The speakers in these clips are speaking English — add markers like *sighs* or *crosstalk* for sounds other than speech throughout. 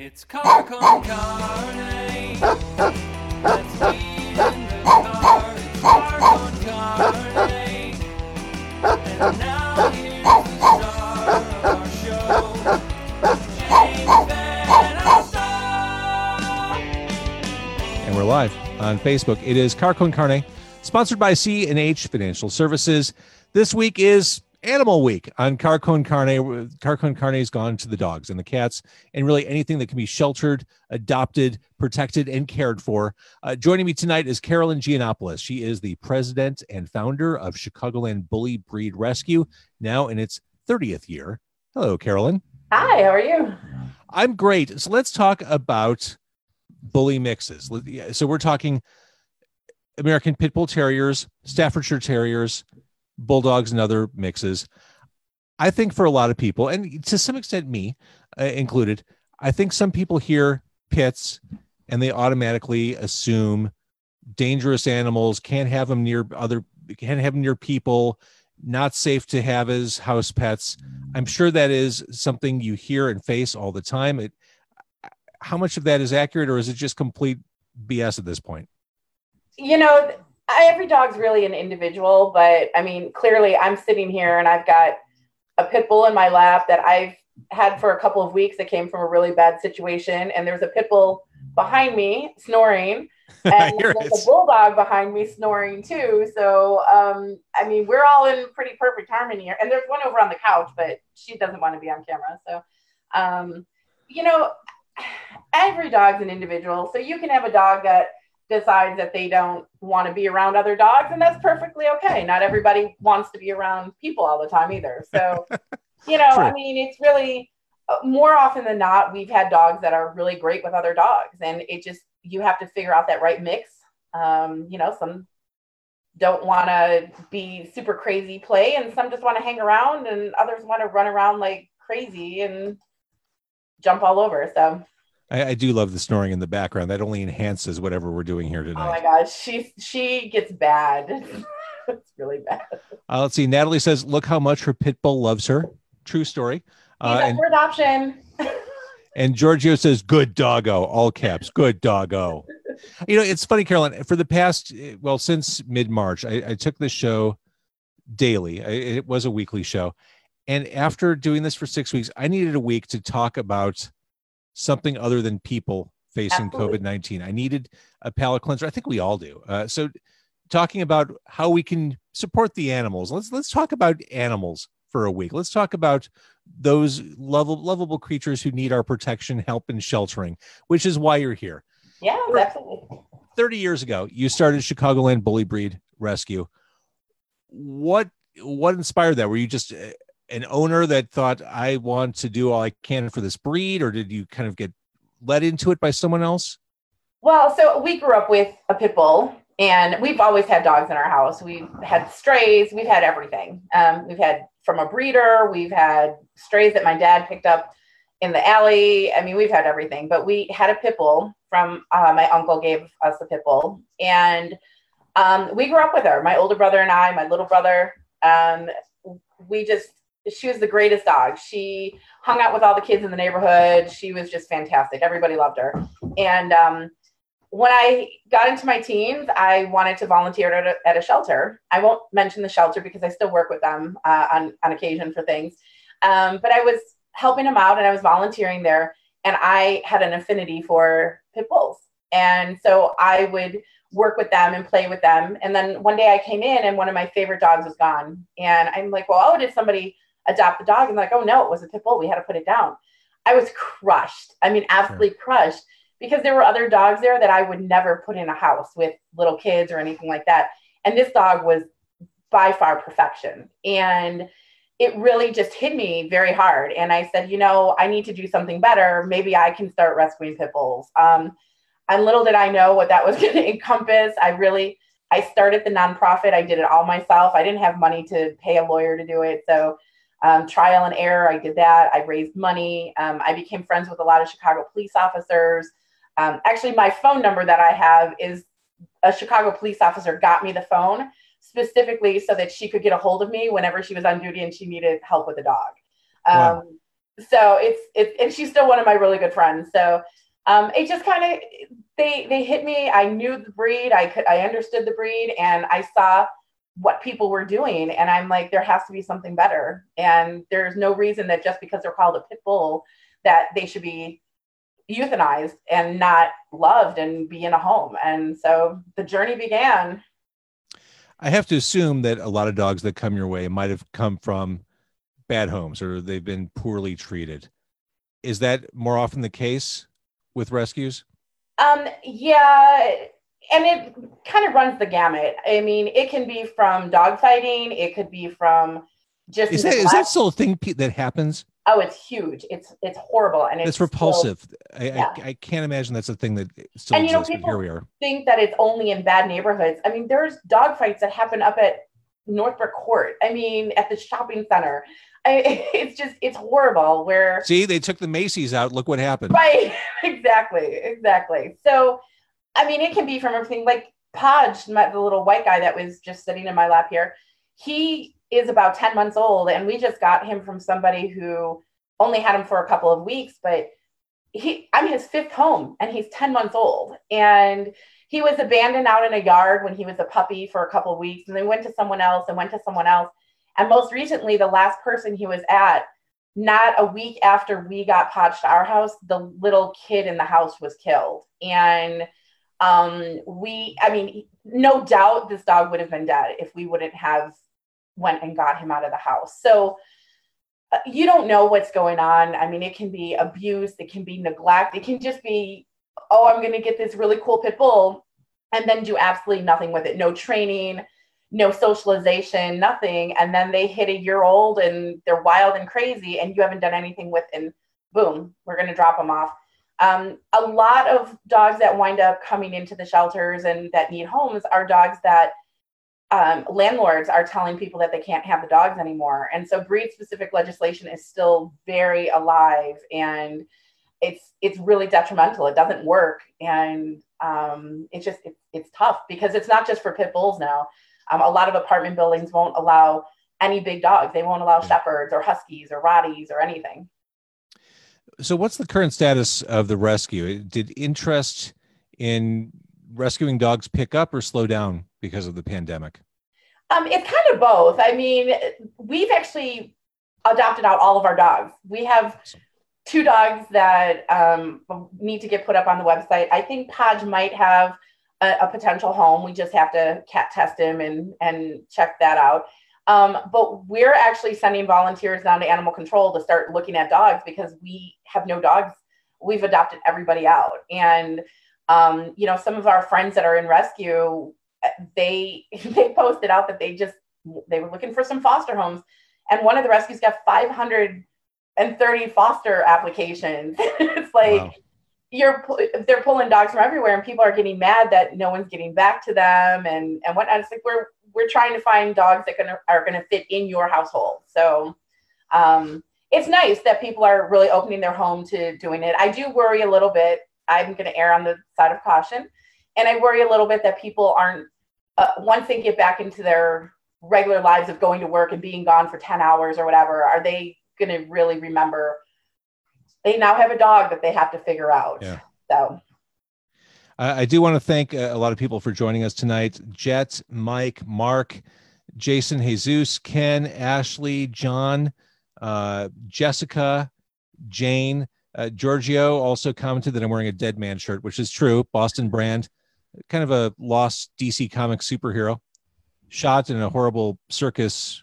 It's car con carne. And we're live on Facebook. It is Car Con Carne, sponsored by C and H Financial Services. This week is Animal Week on Car Con Carne. Car Con Carne has gone to the dogs and the cats, and really anything that can be sheltered, adopted, protected, and cared for. Uh, joining me tonight is Carolyn Giannopoulos. She is the president and founder of Chicagoland Bully Breed Rescue, now in its 30th year. Hello, Carolyn. Hi, how are you? I'm great. So let's talk about bully mixes. So we're talking American Pit Bull Terriers, Staffordshire Terriers, Bulldogs, and other mixes. I think for a lot of people, and to some extent me uh, included, I think some people hear pits and they automatically assume dangerous animals can't have them near other can't have them near people not safe to have as house pets. I'm sure that is something you hear and face all the time. It how much of that is accurate or is it just complete bs at this point? You know, I, every dog's really an individual, but I mean, clearly I'm sitting here and I've got a pit bull in my lap that I've had for a couple of weeks that came from a really bad situation. And there's a pit bull behind me snoring. *laughs* And Here there's a bulldog behind me snoring too. So, um, I mean, we're all in pretty perfect harmony here. And there's one over on the couch, but she doesn't want to be on camera. So, um, you know, *sighs* every dog's an individual. So you can have a dog that decides that they don't want to be around other dogs, and that's perfectly okay. Not everybody wants to be around people all the time either. So, *laughs* you know, I mean, it's really uh, more often than not, we've had dogs that are really great with other dogs, and it just you have to figure out that right mix. Um, you know, some don't want to be super crazy play, and some just want to hang around, and others want to run around like crazy and jump all over. So, I, I do love the snoring in the background. That only enhances whatever we're doing here tonight. oh my gosh, she she gets bad. *laughs* it's really bad. uh, let's see. Natalie says look how much her pit bull loves her. True story. He's uh, up and, for adoption. *laughs* and giorgio says good doggo. All caps. Good doggo. You know it's funny carolyn for the past eh, well since mid-march i, I took this show daily. I, it was a weekly show. And after doing this for six weeks i needed a week to talk about something other than people facing covid-19 i needed a palate cleanser. I think we all do. Uh, so talking about how we can support the animals let's let's talk about animals for a week. Let's talk about those level lovable creatures who need our protection help and sheltering which is why you're here. Yeah, absolutely. 30 years ago you started chicagoland bully breed rescue. What what inspired that? Were you just uh, an owner that thought i want to do all i can for this breed or did you kind of get led into it by someone else Well, so we grew up with a pit bull, and we've always had dogs in our house. We've had strays, we've had everything. Um, we've had from a breeder, we've had strays that my dad picked up in the alley. I mean, we've had everything. But we had a pit bull from uh, my uncle gave us a pit bull, and um, we grew up with her. My older brother and I, my little brother. Um, we just she was the greatest dog. She hung out with all the kids in the neighborhood. She was just fantastic. Everybody loved her. And um, when I got into my teens, I wanted to volunteer at a, at a shelter. I won't mention the shelter because I still work with them uh, on, on occasion for things. Um, but I was helping them out and I was volunteering there. And I had an affinity for pit bulls. And so I would work with them and play with them. And then one day I came in and one of my favorite dogs was gone. And I'm like, well, oh, did somebody adopt the dog? And like, oh, no, it was a pit bull. We had to put it down. I was crushed. I mean, absolutely crushed because there were other dogs there that I would never put in a house with little kids or anything like that. And this dog was by far perfection. And it really just hit me very hard. And I said, you know, I need to do something better. Maybe I can start rescuing pit bulls. Um, and little did I know what that was *laughs* going to encompass. I really, I started the nonprofit. I did it all myself. I didn't have money to pay a lawyer to do it. So um, trial and error, I did that. I raised money. Um, I became friends with a lot of Chicago police officers. Um, actually, my phone number that I have is a Chicago police officer got me the phone specifically so that she could get a hold of me whenever she was on duty and she needed help with a dog. Um, Wow. so it's it's and she's still one of my really good friends. So um, it just kind of they they hit me. I knew the breed. I could I understood the breed, and I saw what people were doing, and I'm like, there has to be something better. And there's no reason that just because they're called a pit bull that they should be euthanized and not loved and be in a home. And so the journey began. I have to assume that a lot of dogs that come your way might have come from bad homes or they've been poorly treated. Is that more often the case with rescues? Um, yeah, and it kind of runs the gamut. I mean, it can be from dog fighting, it could be from just Is that is that still a thing that happens? oh, it's huge. It's it's horrible, and it's It's repulsive. I, yeah. I I can't imagine that's a thing that still And, you know, exists. but here we are. think that it's only in bad neighborhoods. I mean, there's dog fights that happen up at Northbrook Court. I mean, at the shopping center. I, *laughs* it's just it's horrible. Where See, they took the Macy's out. Look what happened. Right. *laughs* exactly. Exactly. So, I mean, it can be from everything like Podge, the little white guy that was just sitting in my lap here. He is about 10 months old, and we just got him from somebody who only had him for a couple of weeks, but he, I'm his fifth home, and he's 10 months old. And he was abandoned out in a yard when he was a puppy for a couple of weeks, and then went to someone else and went to someone else. And most recently, the last person he was at not a week after we got Podge to our house, the little kid in the house was killed. And um, we, I mean, no doubt this dog would have been dead if we wouldn't have went and got him out of the house. So uh, you don't know what's going on. I mean, it can be abuse, it can be neglect, it can just be, oh, I'm going to get this really cool pit bull and then do absolutely nothing with it. No training, no socialization, nothing. And then they hit a year old and they're wild and crazy, and you haven't done anything with, and boom, we're going to drop them off. Um, a lot of dogs that wind up coming into the shelters and that need homes are dogs that um, landlords are telling people that they can't have the dogs anymore. And so breed specific legislation is still very alive and it's it's really detrimental. It doesn't work. And um, it's just it's, it's tough because it's not just for pit bulls now. Um, a lot of apartment buildings won't allow any big dogs. They won't allow shepherds or huskies or rotties or anything. So, what's the current status of the rescue? Did interest in rescuing dogs pick up or slow down because of the pandemic? Um, it's kind of both. I mean, we've actually adopted out all of our dogs. We have two dogs that um, need to get put up on the website. I think Podge might have a, a potential home. We just have to cat test him and and check that out. Um, but we're actually sending volunteers down to animal control to start looking at dogs because we have no dogs. We've adopted everybody out, and um, you know, some of our friends that are in rescue, they *laughs* they posted out that they just they were looking for some foster homes, and one of the rescues got 530 foster applications. *laughs* it's like Wow. you're they're pulling dogs from everywhere, and people are getting mad that no one's getting back to them and and whatnot. It's like we're we're trying to find dogs that gonna are gonna fit in your household. So. Um, it's nice that people are really opening their home to doing it. I do worry a little bit. I'm going to err on the side of caution, and I worry a little bit that people aren't uh, once they get back into their regular lives of going to work and being gone for 10 hours or whatever. Are they going to really remember? They now have a dog that they have to figure out. Yeah. So I I do want to thank uh, a lot of people for joining us tonight. Jet, Mike, Mark, Jason, Jesus, Ken, Ashley, John, uh, Jessica, Jane, uh, Giorgio also commented that I'm wearing a Dead Man shirt, which is true. Boston brand, kind of a lost DC comic superhero, shot in a horrible circus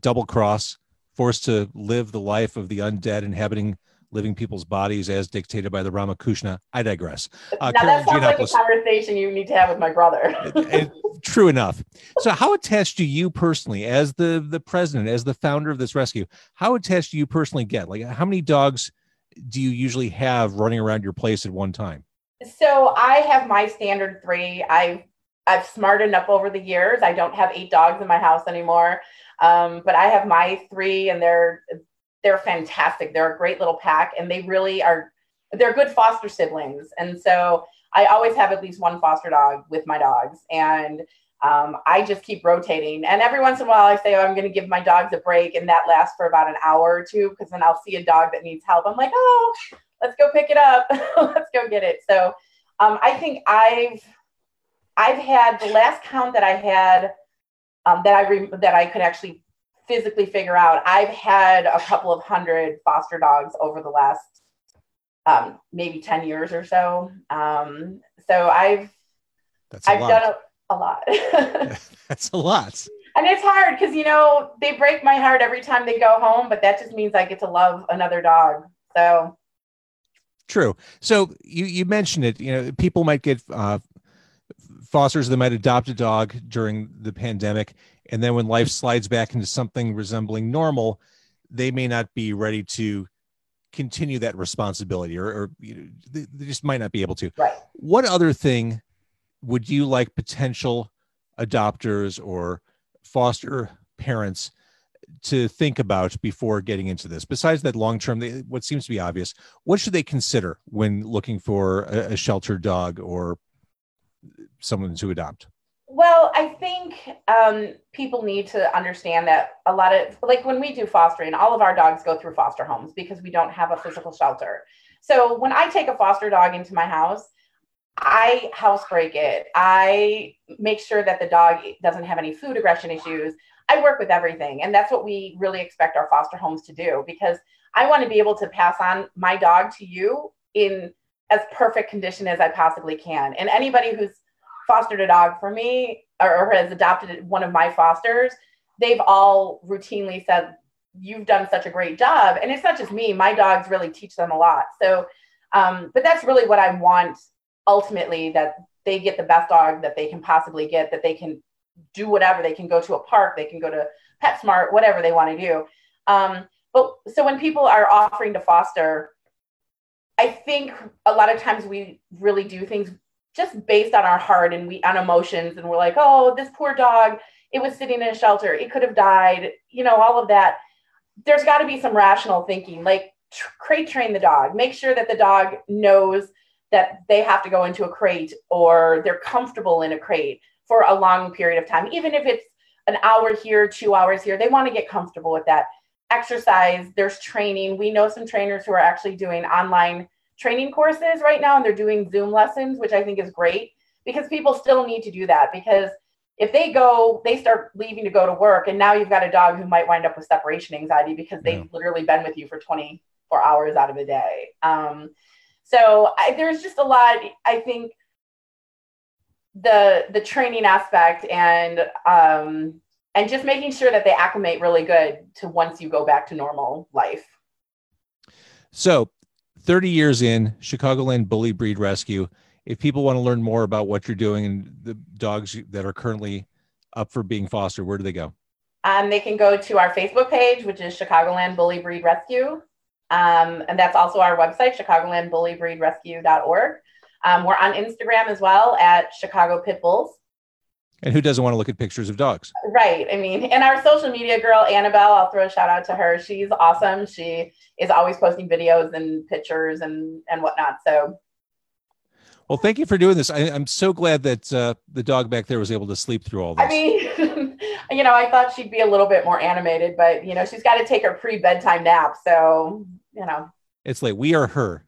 double cross, forced to live the life of the undead inhabiting living people's bodies as dictated by the Rama Kushna. I digress. Uh, now Carolyn that sounds like a conversation you need to have with my brother. *laughs* True enough. So, how attached do you personally, as the the president, as the founder of this rescue, how attached do you personally get? Like, how many dogs do you usually have running around your place at one time? So I have my standard three. I've I've smartened up over the years. I don't have eight dogs in my house anymore, um, but I have my three, and they're they're fantastic. They're a great little pack, and they really are. They're good foster siblings, and so I always have at least one foster dog with my dogs, and um, I just keep rotating. And every once in a while, I say, oh, I'm going to give my dogs a break, and that lasts for about an hour or two because then I'll see a dog that needs help. I'm like, oh, let's go pick it up, *laughs* let's go get it. So um, I think I've I've had the last count that I had um, that I re- that I could actually physically figure out. I've had a couple of hundred foster dogs over the last um, maybe ten years or so. Um, so I've That's I've lot. done a, a lot. *laughs* *laughs* That's a lot. And it's hard because you know they break my heart every time they go home, but that just means I get to love another dog. So True. So you you mentioned it. You know, people might get uh, fosters that might adopt a dog during the pandemic, and then when life slides back into something resembling normal, they may not be ready to continue that responsibility, or, or you know, they, they just might not be able to. right. What other thing would you like potential adopters or foster parents to think about before getting into this besides that long term what seems to be obvious what should they consider when looking for a, a sheltered dog or someone to adopt Well, I think um, people need to understand that a lot of, like when we do fostering, all of our dogs go through foster homes because we don't have a physical shelter. So when I take a foster dog into my house, I housebreak it. I make sure that the dog doesn't have any food aggression issues. I work with everything. And that's what we really expect our foster homes to do because I want to be able to pass on my dog to you in as perfect condition as I possibly can. And anybody who's fostered a dog for me or, has adopted one of my fosters, they've all routinely said, You've done such a great job. And it's not just me, my dogs really teach them a lot. So, um, but that's really what I want ultimately that they get the best dog that they can possibly get, that they can do whatever. They can go to a park, they can go to PetSmart, whatever they want to do. Um, but so when people are offering to foster, I think a lot of times we really do things just based on our heart and we on emotions and we're like oh this poor dog it was sitting in a shelter it could have died you know all of that. There's got to be some rational thinking like tr- crate train the dog make sure that the dog knows that they have to go into a crate or they're comfortable in a crate for a long period of time even if it's an hour here two hours here they want to get comfortable with that. Exercise there's training. We know some trainers who are actually doing online training courses right now and they're doing Zoom lessons, which I think is great because people still need to do that because if they go, they start leaving to go to work and now you've got a dog who might wind up with separation anxiety because they've Yeah. literally been with you for 24 hours out of the day. Um, so I, there's just a lot, I think the, the training aspect and, um, and just making sure that they acclimate really good to once you go back to normal life. so 30 years in chicagoland bully breed rescue if people want to learn more about what you're doing and the dogs that are currently up for being fostered where do they go Um, they can go to our Facebook page, which is Chicagoland Bully Breed Rescue. Um, and that's also our website, chicagolandbullybreedrescue.org. Um, we're on Instagram as well at Chicago Pit Bulls. And who doesn't want to look at pictures of dogs Right. I mean, and our social media girl, Annabelle, I'll throw a shout out to her. She's awesome. She is always posting videos and pictures and, and whatnot. So, well thank you for doing this I, i'm so glad that uh, the dog back there was able to sleep through all this I mean, *laughs* you know, I thought she'd be a little bit more animated, but, you know, she's got to take her pre bedtime nap. So, you know, It's late. we are her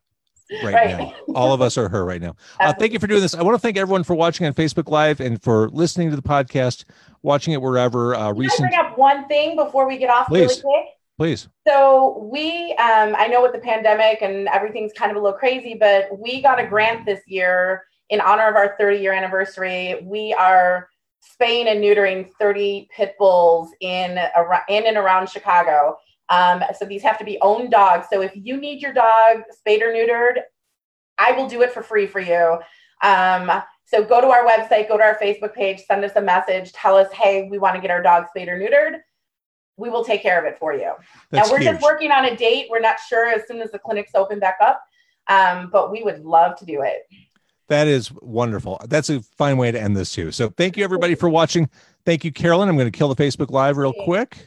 right, Right. now. All of us are her right now. *laughs* Uh, thank you for doing this. I want to thank everyone for watching on Facebook Live and for listening to the podcast, watching it wherever. Uh, Can I bring up one thing before we get off Please. really quick? please. So we, um, I know with the pandemic and everything's kind of a little crazy, but we got a grant this year in honor of our 30 year anniversary. We are spaying and neutering 30 pit bulls in, in and around Chicago. Um, so these have to be owned dogs. So if you need your dog spayed or neutered, I will do it for free for you. Um, so go to our website, go to our Facebook page, send us a message, tell us, hey, we want to get our dog spayed or neutered. We will take care of it for you. That's and we're huge. just working on a date. We're not sure as soon as the clinics open back up, um, but we would love to do it. That is wonderful. That's a fine way to end this too. So thank you everybody for watching. Thank you, Carolyn. I'm going to kill the Facebook Live real quick.